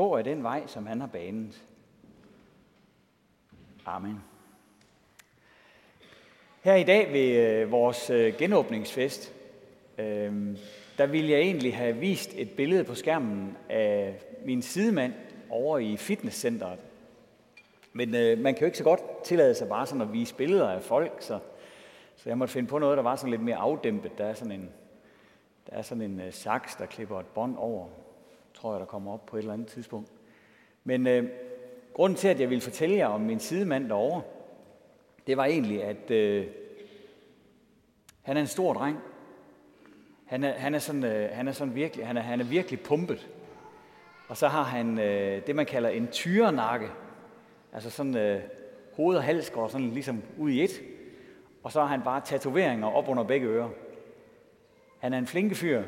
gå af den vej, som han har banet. Amen. Her i dag ved øh, vores øh, genåbningsfest, øh, der ville jeg egentlig have vist et billede på skærmen af min sidemand over i fitnesscenteret. Men øh, man kan jo ikke så godt tillade sig bare sådan at vise billeder af folk, så, så jeg måtte finde på noget, der var sådan lidt mere afdæmpet. Der er sådan en, der er sådan en øh, saks, der klipper et bånd over, tror jeg, der kommer op på et eller andet tidspunkt. Men øh, grunden til, at jeg ville fortælle jer om min sidemand derovre, det var egentlig, at øh, han er en stor dreng. Han er, han er, sådan, øh, han er sådan virkelig, han er, han er virkelig pumpet. Og så har han øh, det, man kalder en tyrenakke. Altså sådan øh, hoved og hals går sådan ligesom ud i et. Og så har han bare tatoveringer op under begge ører. Han er en flinke fyr,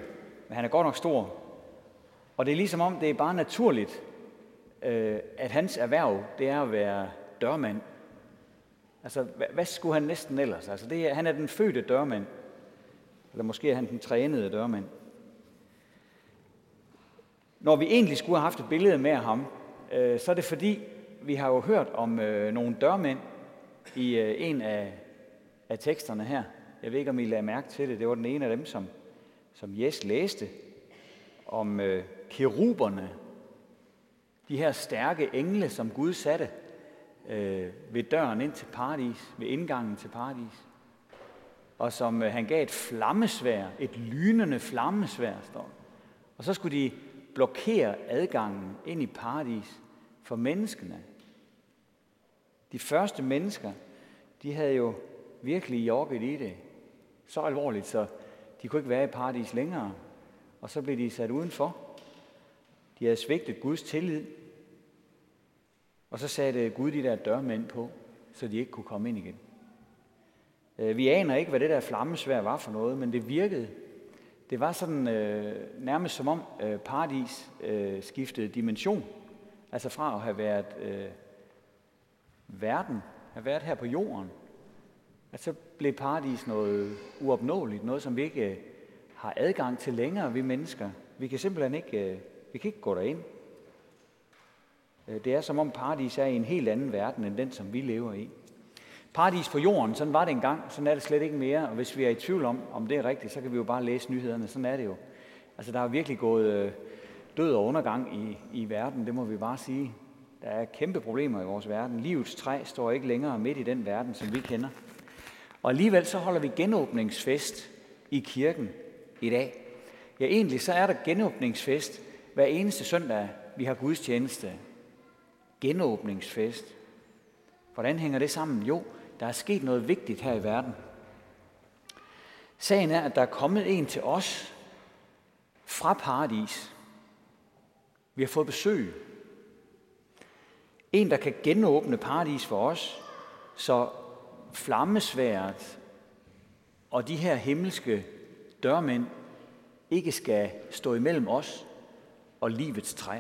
men han er godt nok stor. Og det er ligesom om, det er bare naturligt, øh, at hans erhverv, det er at være dørmand. Altså, hvad, hvad skulle han næsten ellers? Altså, det er, han er den fødte dørmand. Eller måske er han den trænede dørmand. Når vi egentlig skulle have haft et billede med ham, øh, så er det fordi, vi har jo hørt om øh, nogle dørmænd i øh, en af, af teksterne her. Jeg ved ikke, om I lagde mærke til det. Det var den ene af dem, som, som Jes læste om øh, keruberne. De her stærke engle, som Gud satte øh, ved døren ind til paradis, ved indgangen til paradis. Og som øh, han gav et flammesvær, et lynende flammesvær, står Og så skulle de blokere adgangen ind i paradis for menneskene. De første mennesker, de havde jo virkelig jogget i det. Så alvorligt, så de kunne ikke være i paradis længere. Og så blev de sat udenfor. De havde svigtet Guds tillid. Og så satte Gud de der dørmænd på, så de ikke kunne komme ind igen. Øh, vi aner ikke, hvad det der flammesvær var for noget, men det virkede. Det var sådan øh, nærmest som om øh, paradis øh, skiftede dimension. Altså fra at have været øh, verden, have været her på jorden, at så blev paradis noget uopnåeligt, noget som vi ikke øh, har adgang til længere, vi mennesker. Vi kan simpelthen ikke, øh, vi kan ikke gå derind. Øh, det er som om paradis er i en helt anden verden, end den, som vi lever i. Paradis på jorden, sådan var det engang, sådan er det slet ikke mere. Og hvis vi er i tvivl om, om det er rigtigt, så kan vi jo bare læse nyhederne. Sådan er det jo. Altså, der er virkelig gået øh, død og undergang i, i verden, det må vi bare sige. Der er kæmpe problemer i vores verden. Livets træ står ikke længere midt i den verden, som vi kender. Og alligevel så holder vi genåbningsfest i kirken i dag. Ja, egentlig så er der genåbningsfest hver eneste søndag, vi har gudstjeneste. Genåbningsfest. Hvordan hænger det sammen? Jo, der er sket noget vigtigt her i verden. Sagen er, at der er kommet en til os fra paradis. Vi har fået besøg. En, der kan genåbne paradis for os, så flammesværet og de her himmelske dørmænd ikke skal stå imellem os og livets træ.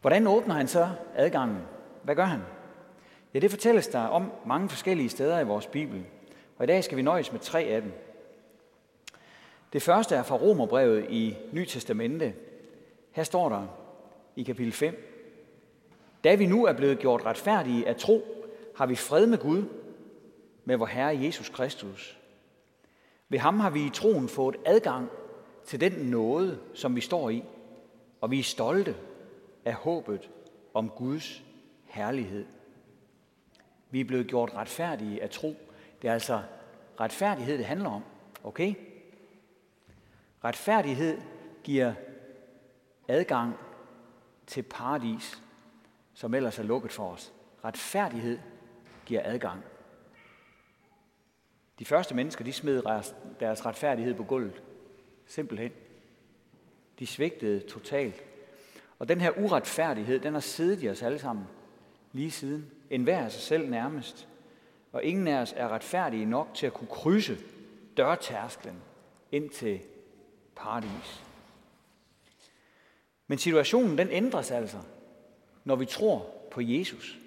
Hvordan åbner han så adgangen? Hvad gør han? Ja, det fortælles der om mange forskellige steder i vores Bibel. Og i dag skal vi nøjes med tre af dem. Det første er fra Romerbrevet i Ny Testamente. Her står der i kapitel 5. Da vi nu er blevet gjort retfærdige af tro, har vi fred med Gud, med vor Herre Jesus Kristus. Ved ham har vi i troen fået adgang til den nåde, som vi står i, og vi er stolte af håbet om Guds herlighed. Vi er blevet gjort retfærdige af tro. Det er altså retfærdighed, det handler om. Okay? Retfærdighed giver adgang til paradis, som ellers er lukket for os. Retfærdighed giver adgang. De første mennesker, de smed deres retfærdighed på gulvet. Simpelthen. De svigtede totalt. Og den her uretfærdighed, den har siddet i os alle sammen lige siden. En hver af sig selv nærmest. Og ingen af os er retfærdige nok til at kunne krydse dørtærsklen ind til paradis. Men situationen den ændres altså, når vi tror på Jesus.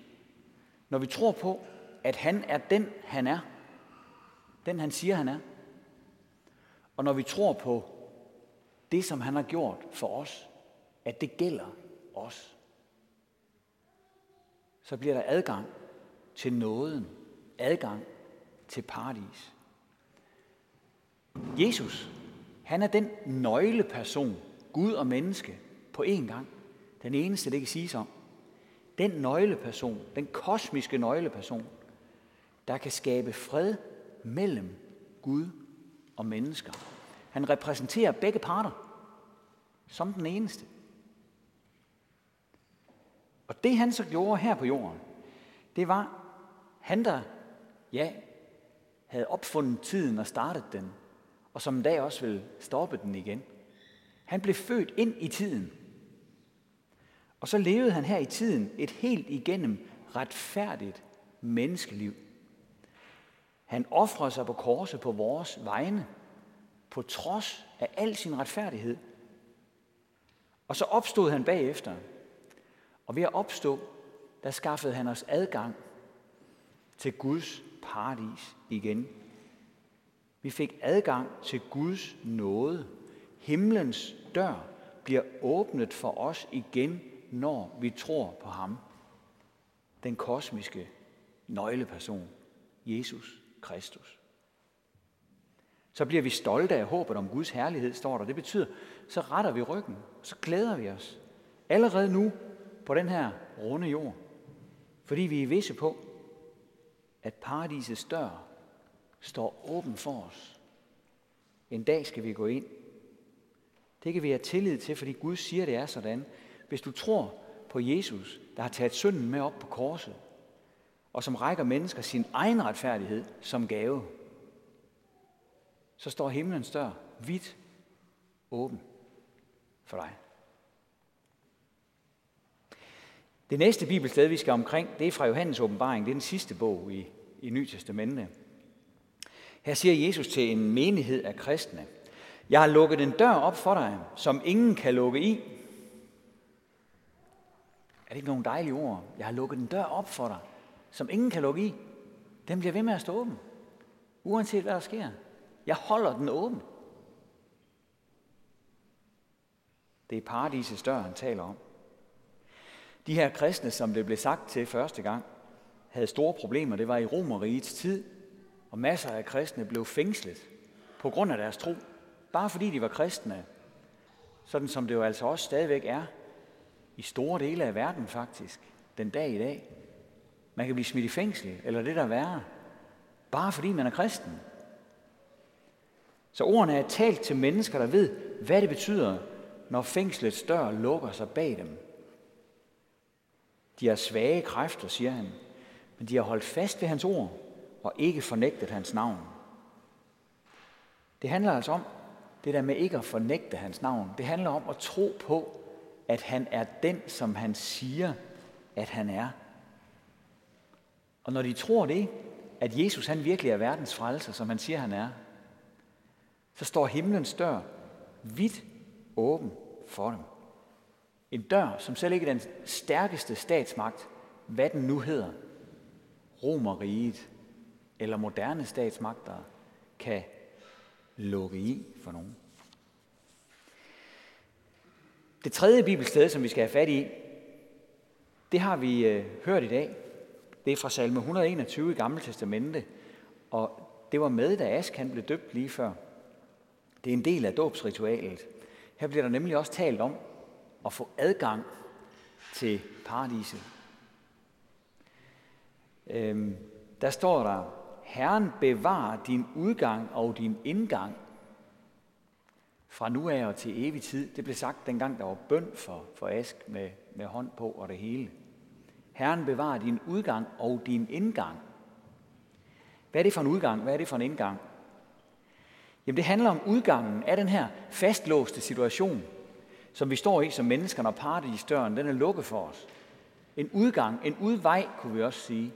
Når vi tror på, at han er den, han er. Den, han siger, han er. Og når vi tror på det, som han har gjort for os, at det gælder os. Så bliver der adgang til nåden, adgang til paradis. Jesus, han er den nøgleperson, Gud og menneske, på én gang. Den eneste, det kan siges om. Den nøgleperson, den kosmiske nøgleperson, der kan skabe fred mellem Gud og mennesker. Han repræsenterer begge parter som den eneste. Og det han så gjorde her på jorden, det var, han der, ja, havde opfundet tiden og startet den, og som en dag også vil stoppe den igen. Han blev født ind i tiden. Og så levede han her i tiden et helt igennem retfærdigt menneskeliv. Han offrede sig på korset på vores vegne, på trods af al sin retfærdighed. Og så opstod han bagefter. Og ved at opstå, der skaffede han os adgang til Guds paradis igen. Vi fik adgang til Guds nåde. Himlens dør bliver åbnet for os igen, når vi tror på ham. Den kosmiske nøgleperson, Jesus Kristus. Så bliver vi stolte af håbet om Guds herlighed, står der. Det betyder, så retter vi ryggen, så glæder vi os. Allerede nu på den her runde jord. Fordi vi er visse på, at paradisets dør står åben for os. En dag skal vi gå ind. Det kan vi have tillid til, fordi Gud siger, det er sådan. Hvis du tror på Jesus, der har taget synden med op på korset, og som rækker mennesker sin egen retfærdighed som gave, så står himlens dør vidt åben for dig. Det næste bibelsted, vi skal omkring, det er fra Johannes åbenbaring. Det er den sidste bog i, i Nye Testamente. Her siger Jesus til en menighed af kristne, Jeg har lukket en dør op for dig, som ingen kan lukke i. Er det ikke nogle dejlige ord? Jeg har lukket en dør op for dig, som ingen kan lukke i. Den bliver ved med at stå åben, uanset hvad der sker. Jeg holder den åben. Det er paradisets dør, han taler om. De her kristne, som det blev sagt til første gang, havde store problemer. Det var i Romerrigets tid, og masser af kristne blev fængslet på grund af deres tro. Bare fordi de var kristne. Sådan som det jo altså også stadigvæk er i store dele af verden faktisk, den dag i dag. Man kan blive smidt i fængsel, eller det der er værre, bare fordi man er kristen. Så ordene er talt til mennesker, der ved, hvad det betyder, når fængslets dør lukker sig bag dem. De er svage kræfter, siger han, men de har holdt fast ved hans ord og ikke fornægtet hans navn. Det handler altså om, det der med ikke at fornægte hans navn, det handler om at tro på, at han er den, som han siger, at han er. Og når de tror det, at Jesus han virkelig er verdens frelser, som han siger, han er, så står himlens dør vidt åben for dem. En dør, som selv ikke den stærkeste statsmagt, hvad den nu hedder, romeriget eller moderne statsmagter, kan lukke i for nogen. Det tredje bibelsted, som vi skal have fat i, det har vi øh, hørt i dag. Det er fra salme 121 i Gamle Testamente, og det var med, da Ask han blev døbt lige før. Det er en del af dåbsritualet. Her bliver der nemlig også talt om at få adgang til paradiset. Øhm, der står der, Herren bevarer din udgang og din indgang fra nu af og til evig tid. Det blev sagt dengang, der var bøn for, for Ask med, med hånd på og det hele. Herren bevarer din udgang og din indgang. Hvad er det for en udgang? Hvad er det for en indgang? Jamen det handler om udgangen af den her fastlåste situation, som vi står i som mennesker, når paradisdøren den er lukket for os. En udgang, en udvej, kunne vi også sige,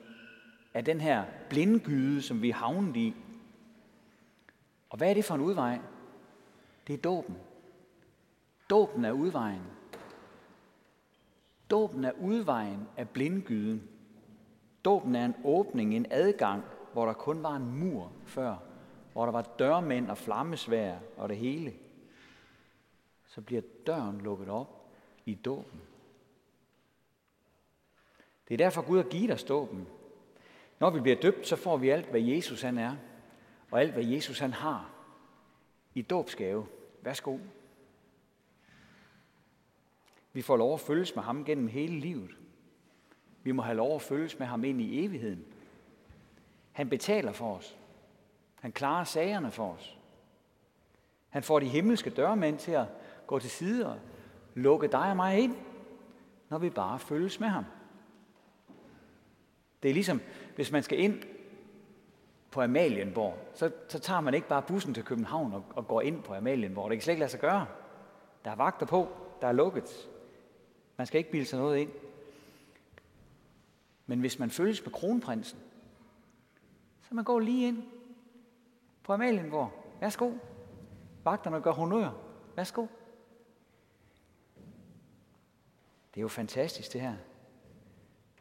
af den her blindgyde, som vi er havnet i. Og hvad er det for en udvej? Det er dåben. Dåben er udvejen. Dåben er udvejen af blindgyden. Dåben er en åbning, en adgang, hvor der kun var en mur før, hvor der var dørmænd og flammesvær og det hele. så bliver døren lukket op i dåben. Det er derfor Gud har givet os dåben. Når vi bliver døbt, så får vi alt, hvad Jesus han er, og alt, hvad Jesus han har i dåbsgave. Værsgo. Vi får lov at følges med ham gennem hele livet. Vi må have lov at følges med ham ind i evigheden. Han betaler for os. Han klarer sagerne for os. Han får de himmelske dørmænd til at gå til side og lukke dig og mig ind, når vi bare følges med ham. Det er ligesom, hvis man skal ind på Amalienborg, så, så tager man ikke bare bussen til København og, og går ind på Amalienborg. Det kan slet ikke lade sig gøre. Der er vagter på, der er lukket. Man skal ikke bilde sig noget ind. Men hvis man følges med kronprinsen, så man går lige ind på Amalienborg. Værsgo. Vagterne gør honør. Værsgo. Det er jo fantastisk det her.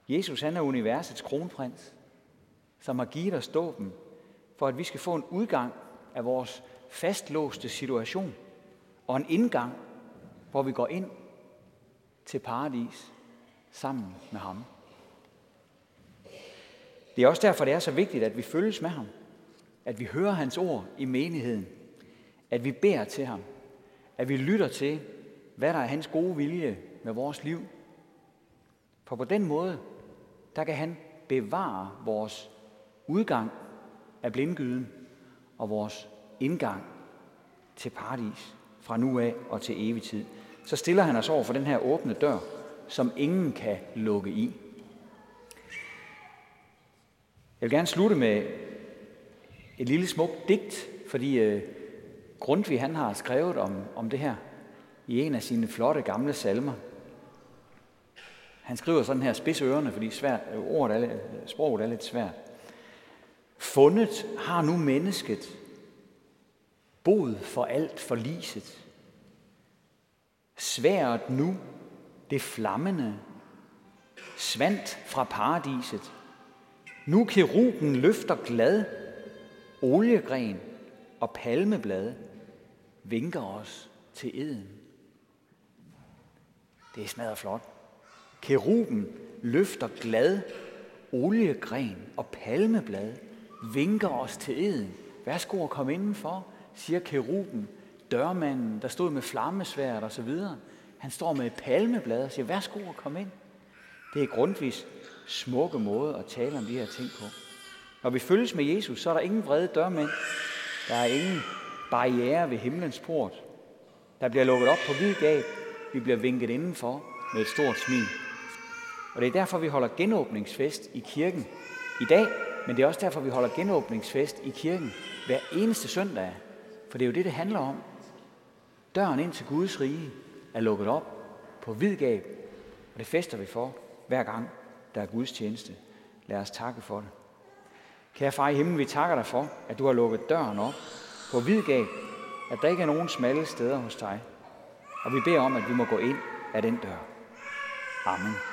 Jesus han er universets kronprins, som har givet os dåben, for at vi skal få en udgang af vores fastlåste situation, og en indgang, hvor vi går ind til paradis sammen med ham. Det er også derfor, det er så vigtigt, at vi følges med ham. At vi hører hans ord i menigheden. At vi beder til ham. At vi lytter til, hvad der er hans gode vilje med vores liv. For på den måde, der kan han bevare vores udgang af blindgyden og vores indgang til paradis fra nu af og til evig tid. Så stiller han os over for den her åbne dør, som ingen kan lukke i. Jeg vil gerne slutte med et lille smukt digt, fordi øh, Grundtvig han har skrevet om, om det her i en af sine flotte gamle salmer. Han skriver sådan her spids ørerne, fordi svært, øh, ordet er, øh, sproget er lidt svært. Fundet har nu mennesket bod for alt forliset. Sværet nu det flammende, svandt fra paradiset. Nu keruben løfter glad, oliegren og palmeblad vinker os til eden. Det er smadret flot. Keruben løfter glad, oliegren og palmeblad vinker os til eden. Værsgo at komme indenfor, siger keruben. Dørmanden, der stod med flammesværd og så videre. Han står med et palmeblad og siger, værsgo at komme ind. Det er grundvis smukke måde at tale om de her ting på. Når vi følges med Jesus, så er der ingen vrede dørmænd. Der er ingen barriere ved himlens port. Der bliver lukket op på hvid gab. Vi bliver vinket indenfor med et stort smil. Og det er derfor, vi holder genåbningsfest i kirken i dag, men det er også derfor, vi holder genåbningsfest i kirken hver eneste søndag. For det er jo det, det handler om. Døren ind til Guds rige er lukket op på vid gab, og det fester vi for hver gang, der er Guds tjeneste. Lad os takke for det. Kære far i himlen, vi takker dig for, at du har lukket døren op på vid gab, at der ikke er nogen smalle steder hos dig. Og vi beder om, at vi må gå ind af den dør. Amen.